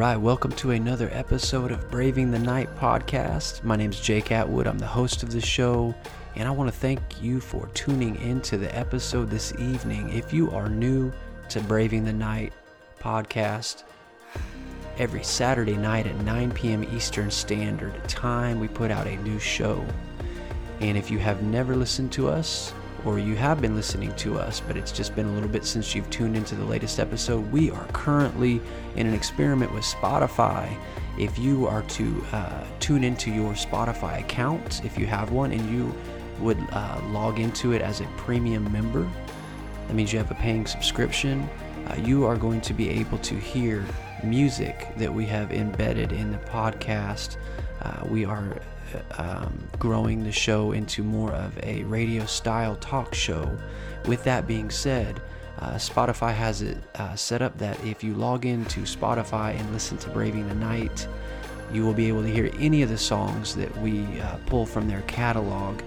Right, welcome to another episode of Braving the Night podcast. My name is Jake Atwood. I'm the host of the show, and I want to thank you for tuning into the episode this evening. If you are new to Braving the Night podcast, every Saturday night at 9 p.m. Eastern Standard Time, we put out a new show. And if you have never listened to us, or you have been listening to us, but it's just been a little bit since you've tuned into the latest episode, we are currently in an experiment with Spotify. If you are to uh, tune into your Spotify account, if you have one, and you would uh, log into it as a premium member, that means you have a paying subscription, uh, you are going to be able to hear music that we have embedded in the podcast. Uh, we are um, growing the show into more of a radio style talk show. With that being said, uh, Spotify has it uh, set up that if you log into Spotify and listen to Braving the Night, you will be able to hear any of the songs that we uh, pull from their catalog.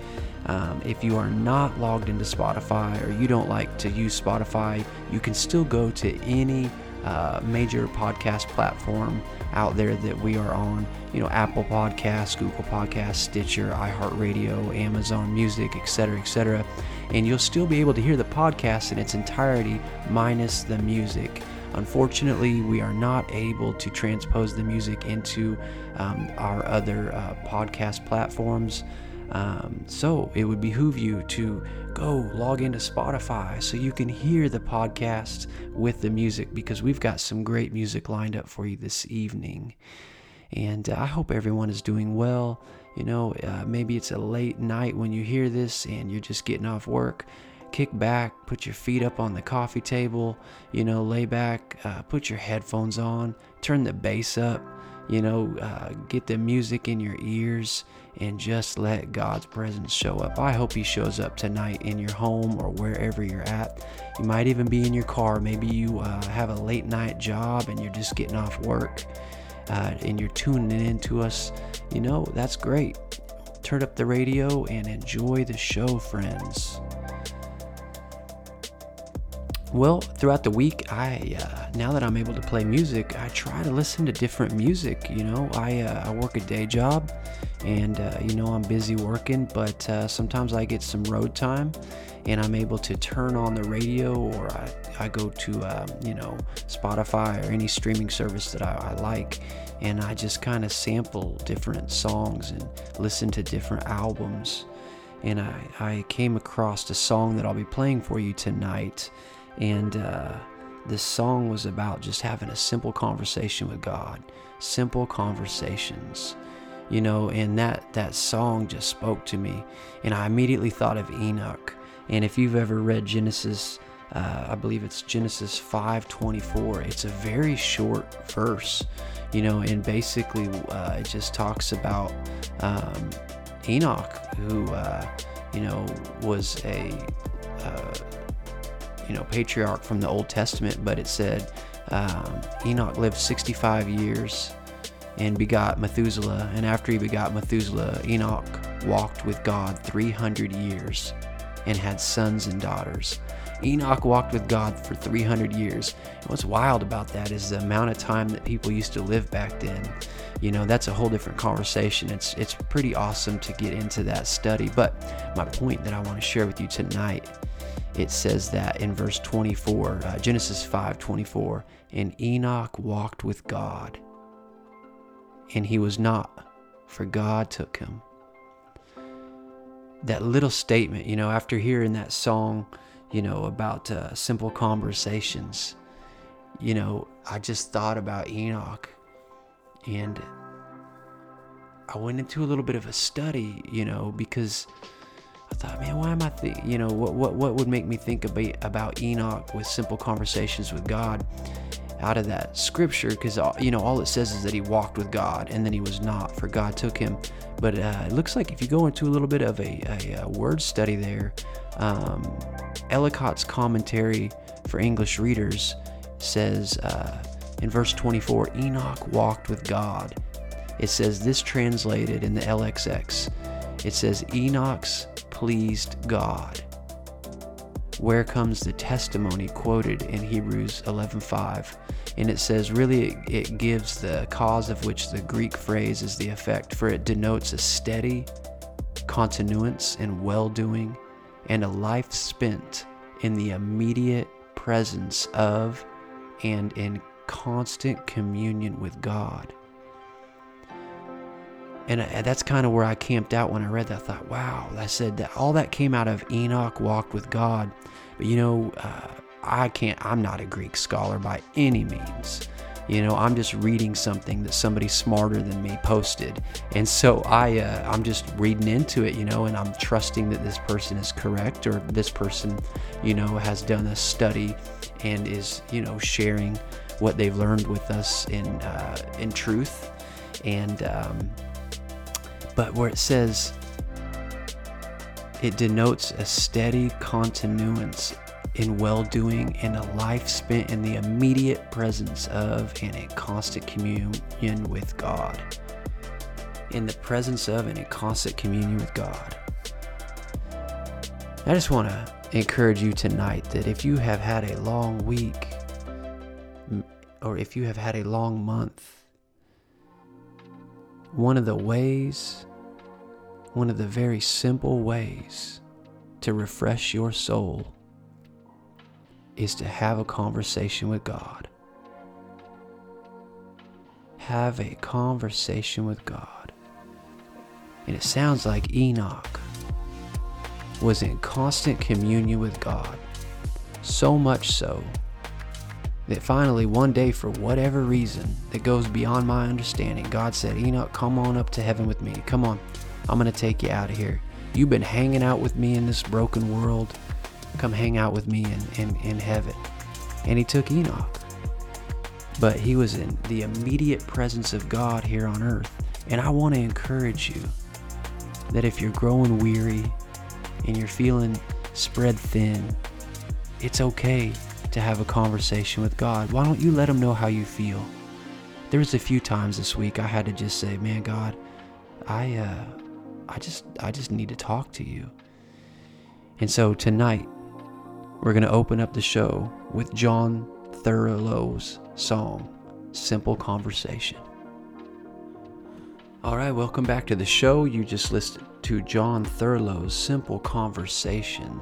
Um, if you are not logged into Spotify or you don't like to use Spotify, you can still go to any uh, major podcast platform out there that we are on. You know, Apple Podcasts, Google Podcasts, Stitcher, iHeartRadio, Amazon Music, etc., etc. And you'll still be able to hear the podcast in its entirety, minus the music. Unfortunately, we are not able to transpose the music into um, our other uh, podcast platforms. Um, so it would behoove you to go log into Spotify so you can hear the podcast with the music because we've got some great music lined up for you this evening. And uh, I hope everyone is doing well. You know, uh, maybe it's a late night when you hear this and you're just getting off work. Kick back, put your feet up on the coffee table, you know, lay back, uh, put your headphones on, turn the bass up, you know, uh, get the music in your ears and just let God's presence show up. I hope He shows up tonight in your home or wherever you're at. You might even be in your car. Maybe you uh, have a late night job and you're just getting off work uh, and you're tuning in to us. You know, that's great. Turn up the radio and enjoy the show, friends. Well, throughout the week, I uh, now that I'm able to play music, I try to listen to different music. You know, I uh, I work a day job, and uh, you know I'm busy working, but uh, sometimes I get some road time, and I'm able to turn on the radio, or I, I go to um, you know Spotify or any streaming service that I, I like, and I just kind of sample different songs and listen to different albums. And I, I came across a song that I'll be playing for you tonight and uh, this song was about just having a simple conversation with God, simple conversations, you know. And that that song just spoke to me, and I immediately thought of Enoch. And if you've ever read Genesis, uh, I believe it's Genesis 5:24. It's a very short verse, you know, and basically uh, it just talks about um, Enoch, who uh, you know was a uh, you know patriarch from the Old Testament, but it said um, Enoch lived 65 years and begot Methuselah, and after he begot Methuselah, Enoch walked with God 300 years and had sons and daughters. Enoch walked with God for 300 years. And what's wild about that is the amount of time that people used to live back then. You know, that's a whole different conversation. It's it's pretty awesome to get into that study. But my point that I want to share with you tonight it says that in verse 24, uh, Genesis 5 24, and Enoch walked with God, and he was not, for God took him. That little statement, you know, after hearing that song, you know, about uh, simple conversations, you know, I just thought about Enoch and I went into a little bit of a study, you know, because I thought, man, why am I think? You know, what what what would make me think about about Enoch with simple conversations with God out of that scripture? Because you know, all it says is that he walked with God, and then he was not, for God took him. But uh, it looks like if you go into a little bit of a, a, a word study there, um, Ellicott's commentary for English readers says uh, in verse 24, Enoch walked with God. It says this translated in the LXX. It says Enoch's pleased God. where comes the testimony quoted in Hebrews 11:5 and it says really it, gives the cause of which the Greek phrase is the effect for it denotes a steady continuance and well-doing and a life spent in the immediate presence of and in constant communion with God. And that's kind of where I camped out when I read that. I thought, wow, I said that all that came out of Enoch walked with God. But you know, uh, I can't, I'm not a Greek scholar by any means. You know, I'm just reading something that somebody smarter than me posted. And so I, uh, I'm just reading into it, you know, and I'm trusting that this person is correct or this person, you know, has done a study and is, you know, sharing what they've learned with us in, uh, in truth. And, um, but where it says it denotes a steady continuance in well doing and a life spent in the immediate presence of and in constant communion with God. In the presence of and in constant communion with God. I just want to encourage you tonight that if you have had a long week or if you have had a long month, one of the ways, one of the very simple ways to refresh your soul is to have a conversation with God. Have a conversation with God. And it sounds like Enoch was in constant communion with God, so much so that finally one day for whatever reason that goes beyond my understanding god said enoch come on up to heaven with me. Come on. I'm going to take you out of here. You've been hanging out with me in this broken world. Come hang out with me in, in, in heaven. And he took enoch. But he was in the immediate presence of god here on earth. And i want to encourage you that if you're growing weary and you're feeling spread thin it's okay to have a conversation with God. Why don't you let Him know how you feel? There was a few times this week I had to just say, "Man, God, I, uh, I just, I just need to talk to you." And so tonight, we're gonna open up the show with John Thurlow's song, "Simple Conversation." All right, welcome back to the show. You just listened to John Thurlow's Simple Conversation.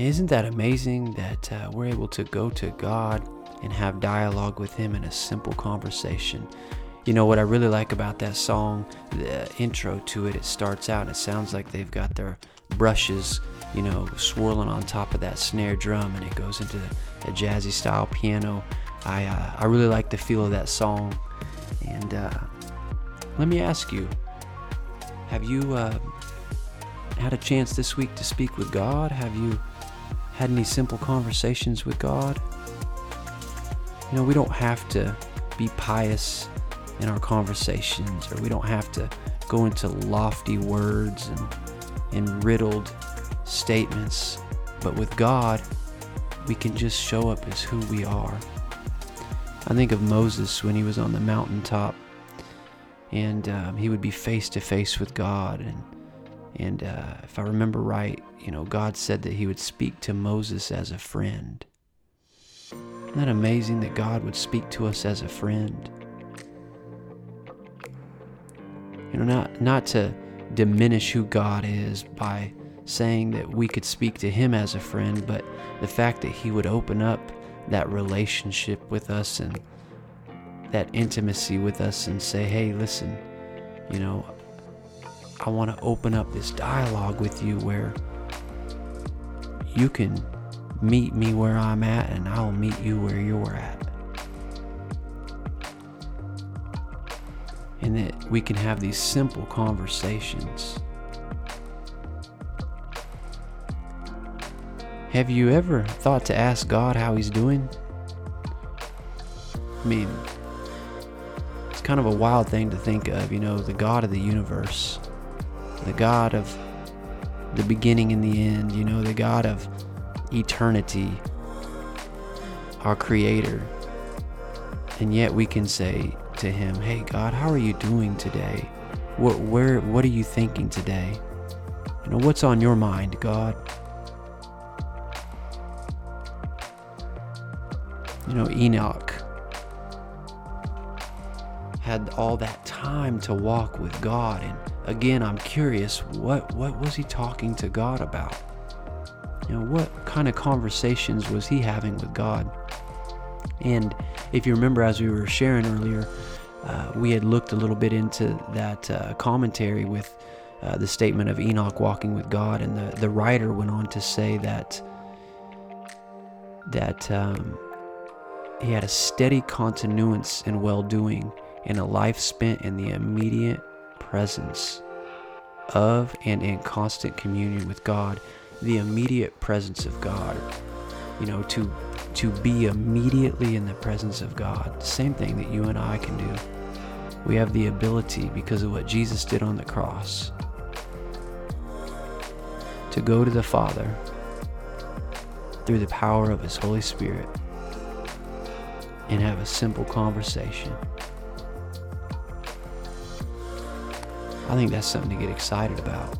Isn't that amazing that uh, we're able to go to God and have dialogue with Him in a simple conversation? You know what I really like about that song, the intro to it, it starts out and it sounds like they've got their brushes, you know, swirling on top of that snare drum and it goes into a jazzy style piano. I, uh, I really like the feel of that song. And uh, let me ask you have you uh, had a chance this week to speak with God? Have you had any simple conversations with God. You know, we don't have to be pious in our conversations, or we don't have to go into lofty words and, and riddled statements. But with God, we can just show up as who we are. I think of Moses when he was on the mountaintop, and um, he would be face to face with God, and and uh, if I remember right, you know, God said that He would speak to Moses as a friend. Isn't that amazing that God would speak to us as a friend? You know, not, not to diminish who God is by saying that we could speak to Him as a friend, but the fact that He would open up that relationship with us and that intimacy with us and say, hey, listen, you know, I want to open up this dialogue with you where you can meet me where I'm at and I'll meet you where you're at. And that we can have these simple conversations. Have you ever thought to ask God how He's doing? I mean, it's kind of a wild thing to think of, you know, the God of the universe, the God of the beginning and the end, you know, the God of eternity, our Creator. And yet we can say to Him, Hey, God, how are you doing today? What, where, what are you thinking today? You know, what's on your mind, God? You know, Enoch had all that time to walk with God and again, I'm curious, what, what was he talking to God about? You know, what kind of conversations was he having with God? And if you remember, as we were sharing earlier, uh, we had looked a little bit into that uh, commentary with uh, the statement of Enoch walking with God, and the, the writer went on to say that that um, he had a steady continuance in well-doing and a life spent in the immediate presence of and in constant communion with God, the immediate presence of God. You know, to to be immediately in the presence of God. Same thing that you and I can do. We have the ability because of what Jesus did on the cross to go to the Father through the power of His Holy Spirit and have a simple conversation. I think that's something to get excited about.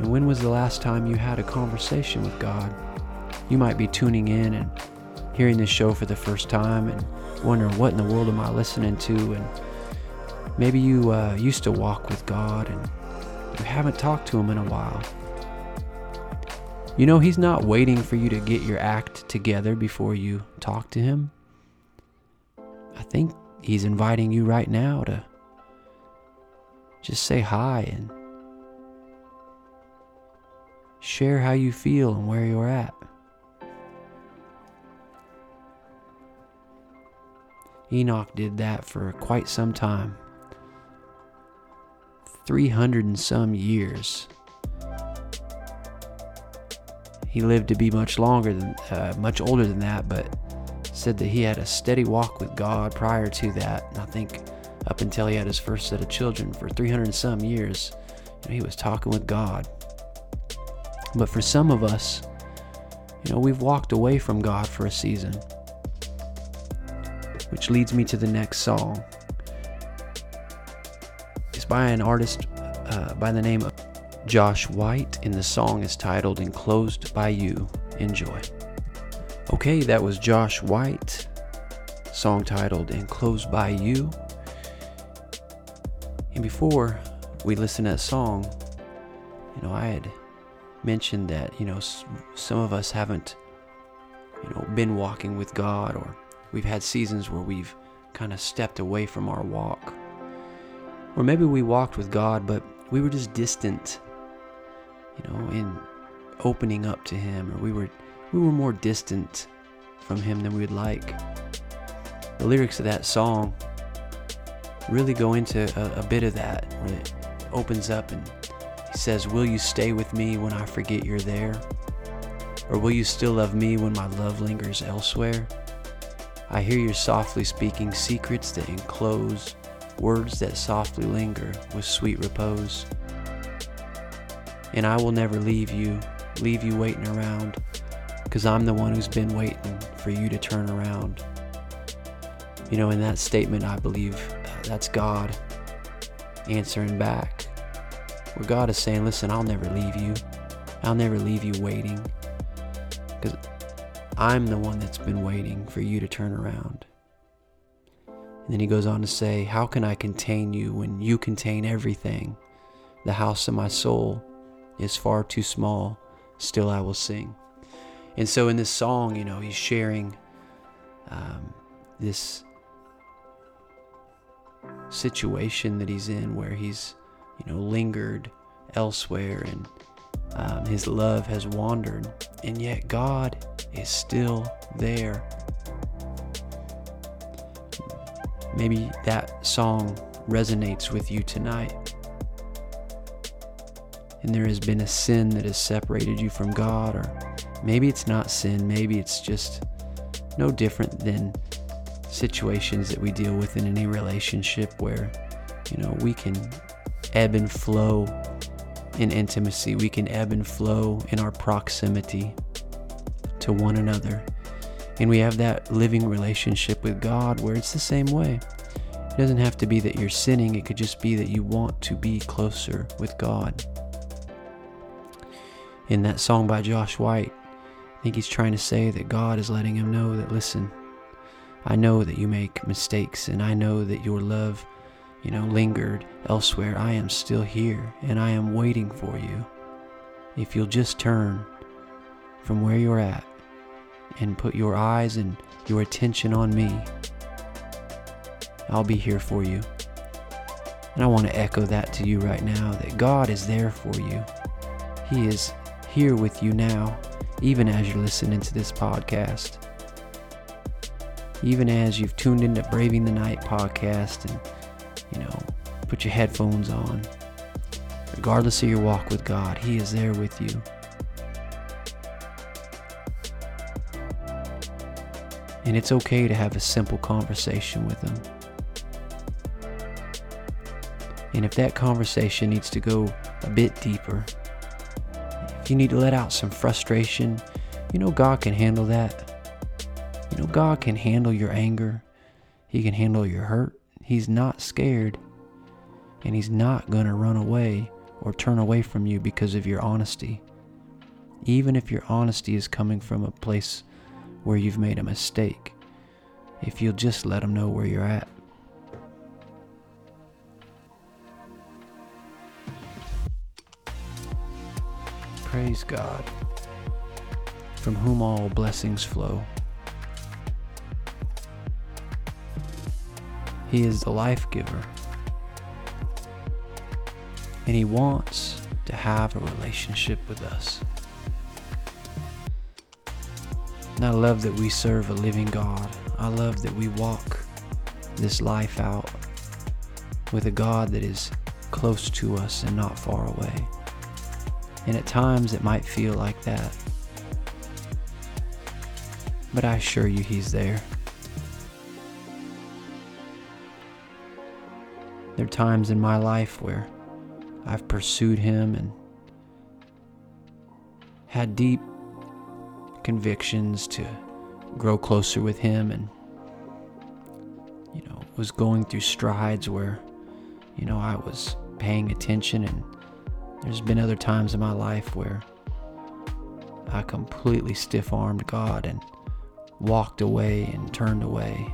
And when was the last time you had a conversation with God? You might be tuning in and hearing this show for the first time and wondering what in the world am I listening to? And maybe you uh, used to walk with God and you haven't talked to Him in a while. You know, He's not waiting for you to get your act together before you talk to Him. I think He's inviting you right now to just say hi and share how you feel and where you're at. Enoch did that for quite some time 300 and some years. He lived to be much longer than, uh, much older than that, but said that he had a steady walk with God prior to that. And I think up until he had his first set of children for 300 and some years. You know, he was talking with God. But for some of us, you know, we've walked away from God for a season. Which leads me to the next song. It's by an artist uh, by the name of Josh White, and the song is titled Enclosed by You. Enjoy. Okay, that was Josh White, song titled Enclosed by You. And before we listen to that song, you know, I had mentioned that, you know, some of us haven't, you know, been walking with God or we've had seasons where we've kind of stepped away from our walk. Or maybe we walked with God, but we were just distant, you know, in opening up to Him, or we were we were more distant from Him than we'd like. The lyrics of that song really go into a, a bit of that when it opens up and he says, Will you stay with me when I forget you're there? Or will you still love me when my love lingers elsewhere? I hear you softly speaking secrets that enclose, words that softly linger with sweet repose. And I will never leave you, leave you waiting around, because I'm the one who's been waiting for you to turn around. You know, in that statement, I believe that's God answering back. Where God is saying, Listen, I'll never leave you. I'll never leave you waiting. Because I'm the one that's been waiting for you to turn around. And then he goes on to say, How can I contain you when you contain everything? The house of my soul is far too small, still I will sing. And so in this song, you know, he's sharing um, this situation that he's in where he's, you know, lingered elsewhere and um, his love has wandered, and yet God is still there. Maybe that song resonates with you tonight. And there has been a sin that has separated you from God, or maybe it's not sin, maybe it's just no different than situations that we deal with in any relationship where, you know, we can ebb and flow in intimacy, we can ebb and flow in our proximity to one another. And we have that living relationship with God where it's the same way. It doesn't have to be that you're sinning, it could just be that you want to be closer with God. In that song by Josh White, I think he's trying to say that God is letting him know that, listen, I know that you make mistakes and I know that your love, you know, lingered elsewhere. I am still here and I am waiting for you. If you'll just turn from where you're at and put your eyes and your attention on me, I'll be here for you. And I want to echo that to you right now that God is there for you. He is here with you now even as you're listening to this podcast. Even as you've tuned into Braving the Night podcast and, you know, put your headphones on. Regardless of your walk with God, He is there with you. And it's okay to have a simple conversation with Him. And if that conversation needs to go a bit deeper, if you need to let out some frustration, you know God can handle that. Know God can handle your anger. He can handle your hurt. He's not scared. And He's not going to run away or turn away from you because of your honesty. Even if your honesty is coming from a place where you've made a mistake, if you'll just let Him know where you're at. Praise God, from whom all blessings flow. He is the life giver, and He wants to have a relationship with us. And I love that we serve a living God. I love that we walk this life out with a God that is close to us and not far away. And at times it might feel like that. But I assure you, He's there. There are times in my life where I've pursued Him and had deep convictions to grow closer with Him and, you know, was going through strides where, you know, I was paying attention and there's been other times in my life where I completely stiff armed God and walked away and turned away.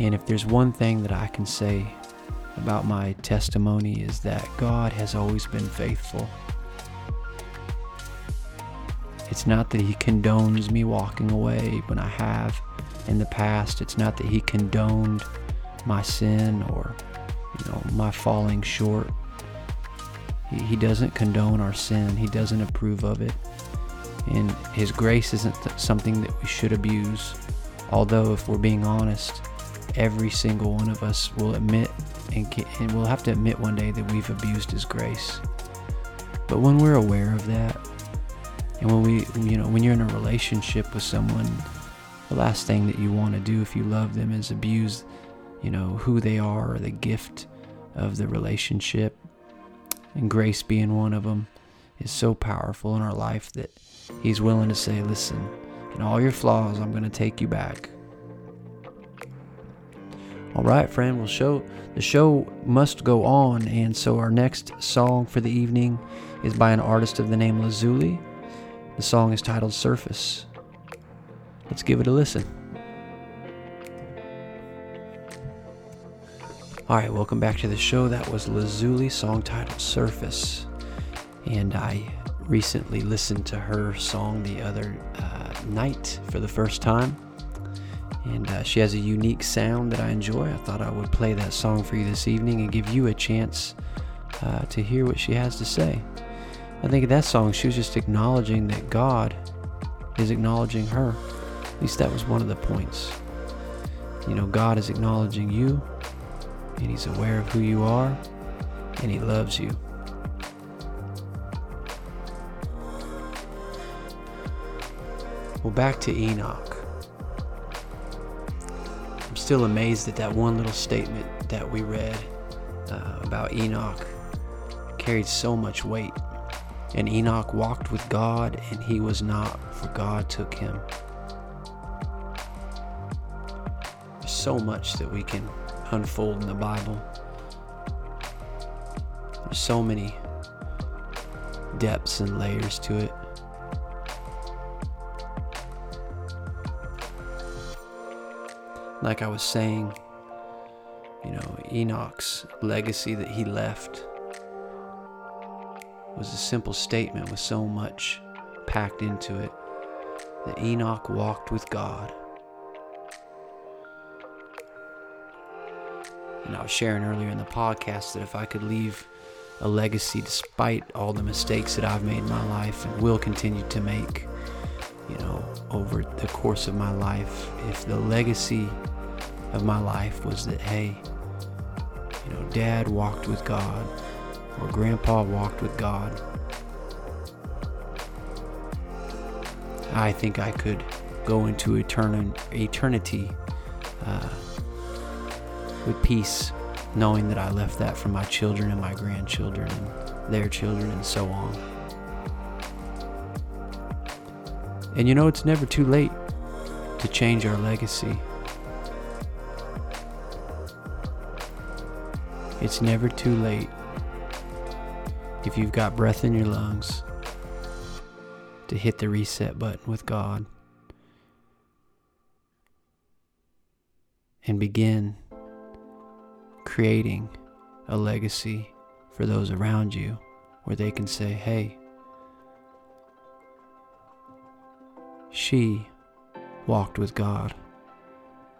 And if there's one thing that I can say about my testimony is that God has always been faithful. It's not that He condones me walking away when I have in the past. It's not that He condoned my sin or you know my falling short he, he doesn't condone our sin he doesn't approve of it and his grace isn't th- something that we should abuse although if we're being honest every single one of us will admit and, and we'll have to admit one day that we've abused his grace but when we're aware of that and when we you know when you're in a relationship with someone the last thing that you want to do if you love them is abuse you know, who they are or the gift of the relationship. And grace being one of them is so powerful in our life that He's willing to say, listen, in all your flaws, I'm going to take you back. All right, friend. Well, show the show must go on, and so our next song for the evening is by an artist of the name Lazuli. The song is titled "Surface." Let's give it a listen. Alright, welcome back to the show. That was Lazuli, song titled Surface. And I recently listened to her song the other uh, night for the first time. And uh, she has a unique sound that I enjoy. I thought I would play that song for you this evening and give you a chance uh, to hear what she has to say. I think of that song, she was just acknowledging that God is acknowledging her. At least that was one of the points. You know, God is acknowledging you, and He's aware of who you are, and He loves you. Well, back to Enoch. Still amazed at that one little statement that we read uh, about Enoch carried so much weight. And Enoch walked with God, and he was not, for God took him. There's so much that we can unfold in the Bible. There's so many depths and layers to it. Like I was saying, you know, Enoch's legacy that he left was a simple statement with so much packed into it that Enoch walked with God. And I was sharing earlier in the podcast that if I could leave a legacy despite all the mistakes that I've made in my life and will continue to make, you know, over the course of my life, if the legacy of my life was that, hey, you know, dad walked with God or grandpa walked with God, I think I could go into etern- eternity uh, with peace, knowing that I left that for my children and my grandchildren and their children and so on. And you know, it's never too late to change our legacy. It's never too late if you've got breath in your lungs to hit the reset button with God and begin creating a legacy for those around you where they can say, hey, she walked with God.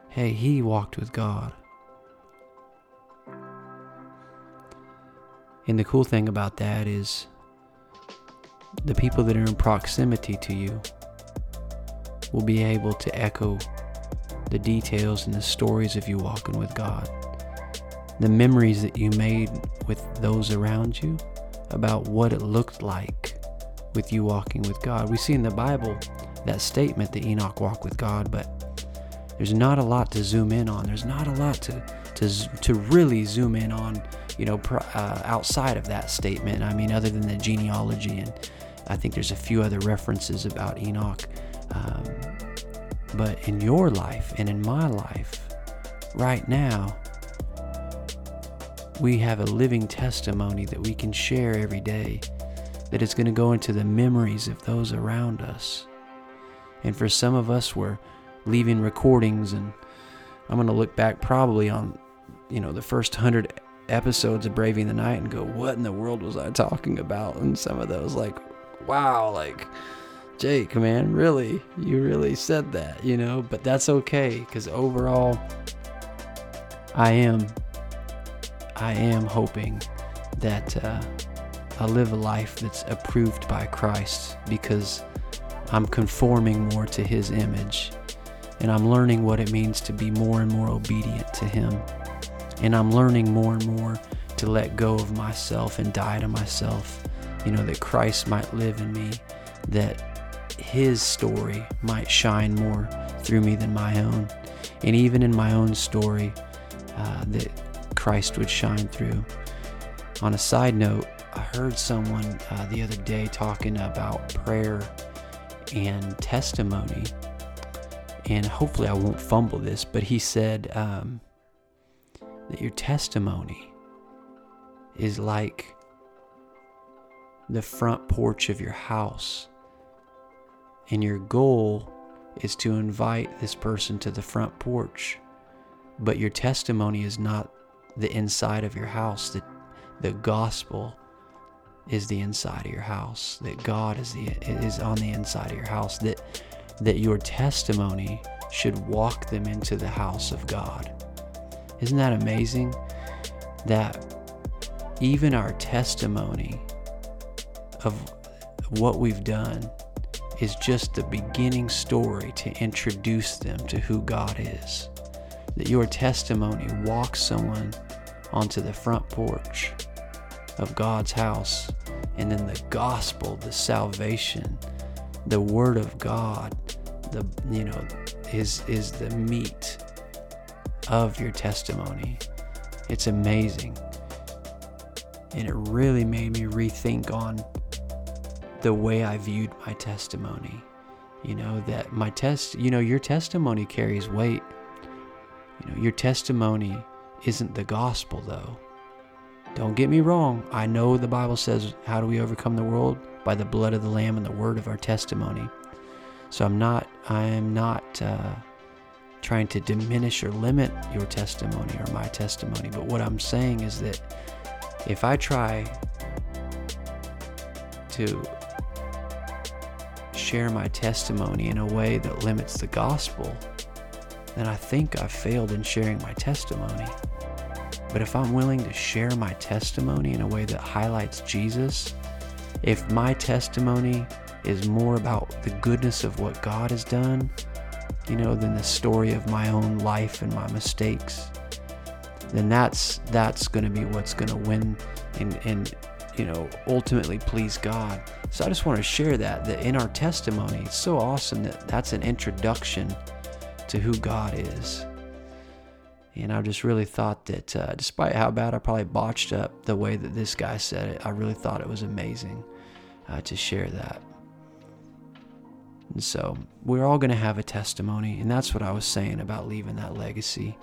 Hey, he walked with God. And the cool thing about that is the people that are in proximity to you will be able to echo the details and the stories of you walking with God. The memories that you made with those around you about what it looked like with you walking with God. We see in the Bible that statement that Enoch walked with God, but there's not a lot to zoom in on. There's not a lot to to to really zoom in on, you know, uh, outside of that statement. I mean, other than the genealogy and I think there's a few other references about Enoch. Um, but in your life and in my life, right now, we have a living testimony that we can share every day that is going to go into the memories of those around us. And for some of us, we're leaving recordings, and I'm going to look back probably on, you know, the first hundred episodes of Braving the Night and go, what in the world was I talking about? And some of those, like, wow, like, Jake, man, really? You really said that, you know? But that's okay, because overall, I am, I am hoping that uh, I live a life that's approved by Christ because I'm conforming more to His image. And I'm learning what it means to be more and more obedient to Him. And I'm learning more and more to let go of myself and die to myself you know, that Christ might live in me, that his story might shine more through me than my own. And even in my own story, uh, that Christ would shine through. On a side note, I heard someone uh, the other day talking about prayer and testimony. And hopefully, I won't fumble this, but he said um, that your testimony is like the front porch of your house. And your goal is to invite this person to the front porch. But your testimony is not the inside of your house. The, the gospel is the inside of your house. That God is the is on the inside of your house. That that your testimony should walk them into the house of God. Isn't that amazing? That even our testimony of what we've done is just the beginning story to introduce them to who God is. That your testimony walks someone onto the front porch of God's house, and then the gospel, the salvation, the word of God, the you know, is is the meat of your testimony. It's amazing. And it really made me rethink on the way I viewed my testimony. You know, that my test, you know, your testimony carries weight. You know, your testimony isn't the gospel, though. Don't get me wrong. I know the Bible says, How do we overcome the world? By the blood of the Lamb and the word of our testimony. So I'm not, I am not uh, trying to diminish or limit your testimony or my testimony. But what I'm saying is that if I try to share my testimony in a way that limits the gospel, then I think I've failed in sharing my testimony. But if I'm willing to share my testimony in a way that highlights Jesus, if my testimony is more about the goodness of what God has done, you know, than the story of my own life and my mistakes, then that's that's going to be what's going to win and and you know ultimately please God. So I just want to share that that in our testimony, it's so awesome that that's an introduction to who God is. And I just really thought that, uh, despite how bad I probably botched up the way that this guy said it, I really thought it was amazing uh, to share that. And so we're all going to have a testimony, and that's what I was saying about leaving that legacy.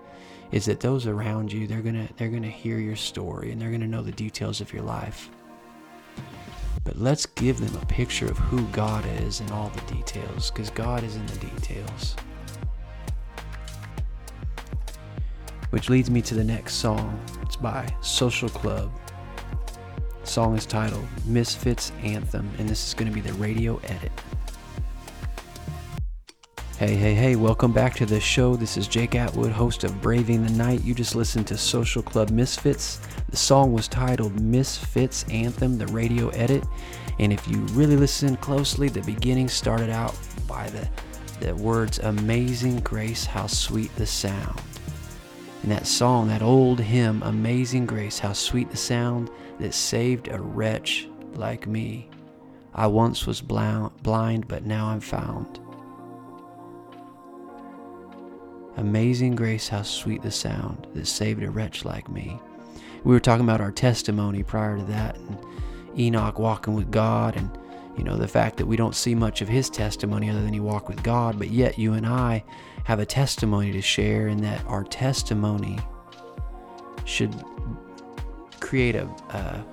Is that those around you they're gonna they're gonna hear your story and they're gonna know the details of your life. But let's give them a picture of who God is and all the details, because God is in the details. Which leads me to the next song. It's by Social Club. The song is titled Misfits Anthem, and this is going to be the radio edit. Hey, hey, hey, welcome back to the show. This is Jake Atwood, host of Braving the Night. You just listened to Social Club Misfits. The song was titled Misfits Anthem, the radio edit. And if you really listen closely, the beginning started out by the, the words Amazing Grace, how sweet the sound. And that song, that old hymn, Amazing Grace, how sweet the sound that saved a wretch like me. I once was blind, but now I'm found. Amazing grace, how sweet the sound that saved a wretch like me. We were talking about our testimony prior to that, and Enoch walking with God, and you know the fact that we don't see much of his testimony other than he walked with God, but yet you and I have a testimony to share, and that our testimony should create a, a,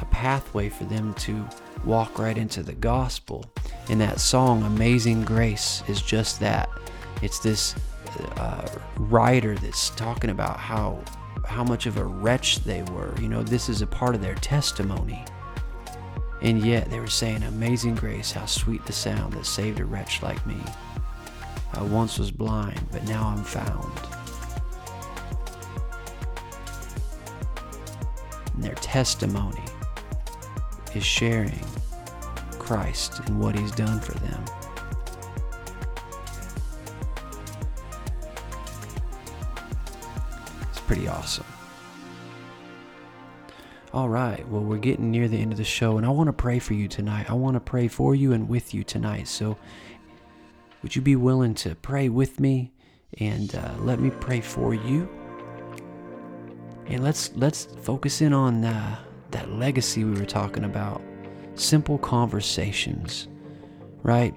a pathway for them to walk right into the gospel. And that song, Amazing Grace, is just that. It's this uh, writer that's talking about how how much of a wretch they were. You know, this is a part of their testimony. And yet they were saying, Amazing grace, how sweet the sound that saved a wretch like me. I once was blind, but now I'm found. And their testimony is sharing Christ and what He's done for them. Pretty awesome. All right, well, we're getting near the end of the show, and I want to pray for you tonight. I want to pray for you and with you tonight. So, would you be willing to pray with me and uh, let me pray for you? And let's let's focus in on uh, that legacy we were talking about. Simple conversations, right?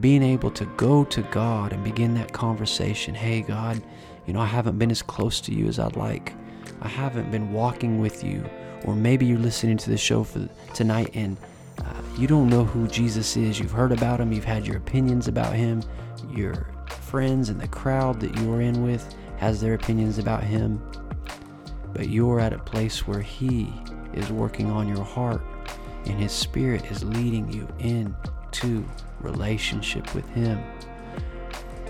Being able to go to God and begin that conversation. Hey, God, you know, I haven't been as close to you as I'd like. I haven't been walking with you. Or maybe you're listening to the show for tonight and uh, you don't know who Jesus is. You've heard about him, you've had your opinions about him. Your friends and the crowd that you're in with has their opinions about him. But you're at a place where he is working on your heart and his spirit is leading you into relationship with him.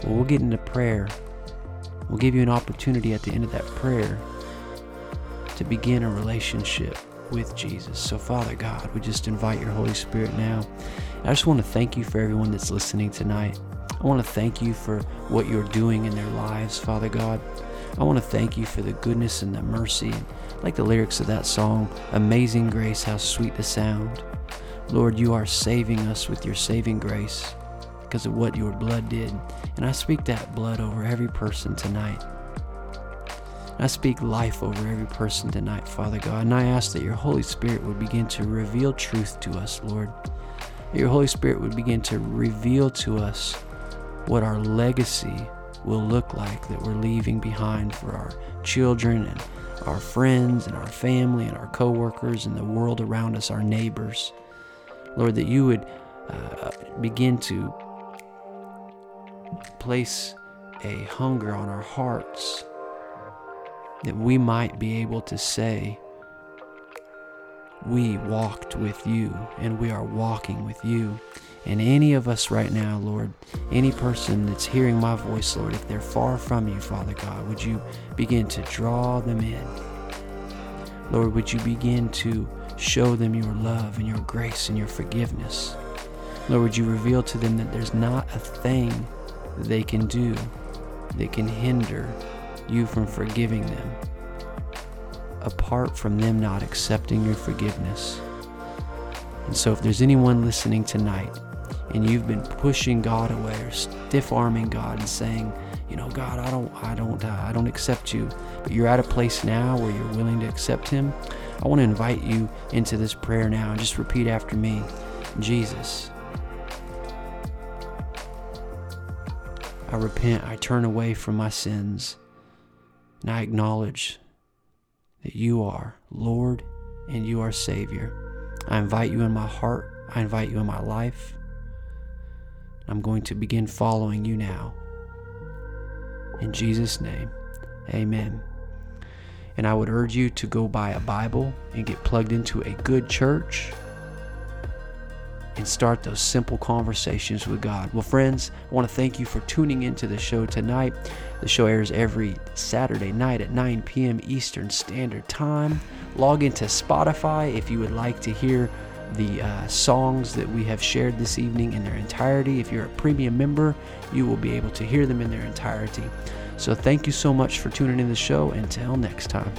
Well, we'll get into prayer We'll give you an opportunity at the end of that prayer to begin a relationship with Jesus. So, Father God, we just invite your Holy Spirit now. I just want to thank you for everyone that's listening tonight. I want to thank you for what you're doing in their lives, Father God. I want to thank you for the goodness and the mercy. Like the lyrics of that song, Amazing Grace, how sweet the sound. Lord, you are saving us with your saving grace because of what your blood did. And I speak that blood over every person tonight. I speak life over every person tonight, Father God. And I ask that your Holy Spirit would begin to reveal truth to us, Lord. That your Holy Spirit would begin to reveal to us what our legacy will look like that we're leaving behind for our children and our friends and our family and our coworkers and the world around us, our neighbors. Lord, that you would uh, begin to place a hunger on our hearts that we might be able to say, We walked with you and we are walking with you. And any of us right now, Lord, any person that's hearing my voice, Lord, if they're far from you, Father God, would you begin to draw them in? Lord, would you begin to show them your love and your grace and your forgiveness? Lord, would you reveal to them that there's not a thing they can do that can hinder you from forgiving them, apart from them not accepting your forgiveness. And so, if there's anyone listening tonight and you've been pushing God away or stiff arming God and saying, you know, God, I don't, I don't, uh, I don't accept you, but you're at a place now where you're willing to accept Him, I want to invite you into this prayer now and just repeat after me Jesus, I repent, I turn away from my sins, and I acknowledge that you are Lord and you are Savior. I invite you in my heart, I invite you in my life. I'm going to begin following you now. In Jesus' name, amen. And I would urge you to go buy a Bible and get plugged into a good church and start those simple conversations with God. Well, friends, I want to thank you for tuning into the show tonight. The show airs every Saturday night at 9 p.m. Eastern Standard Time. Log into Spotify if you would like to hear the uh, songs that we have shared this evening in their entirety. If you're a premium member, you will be able to hear them in their entirety. So thank you so much for tuning in the show. Until next time.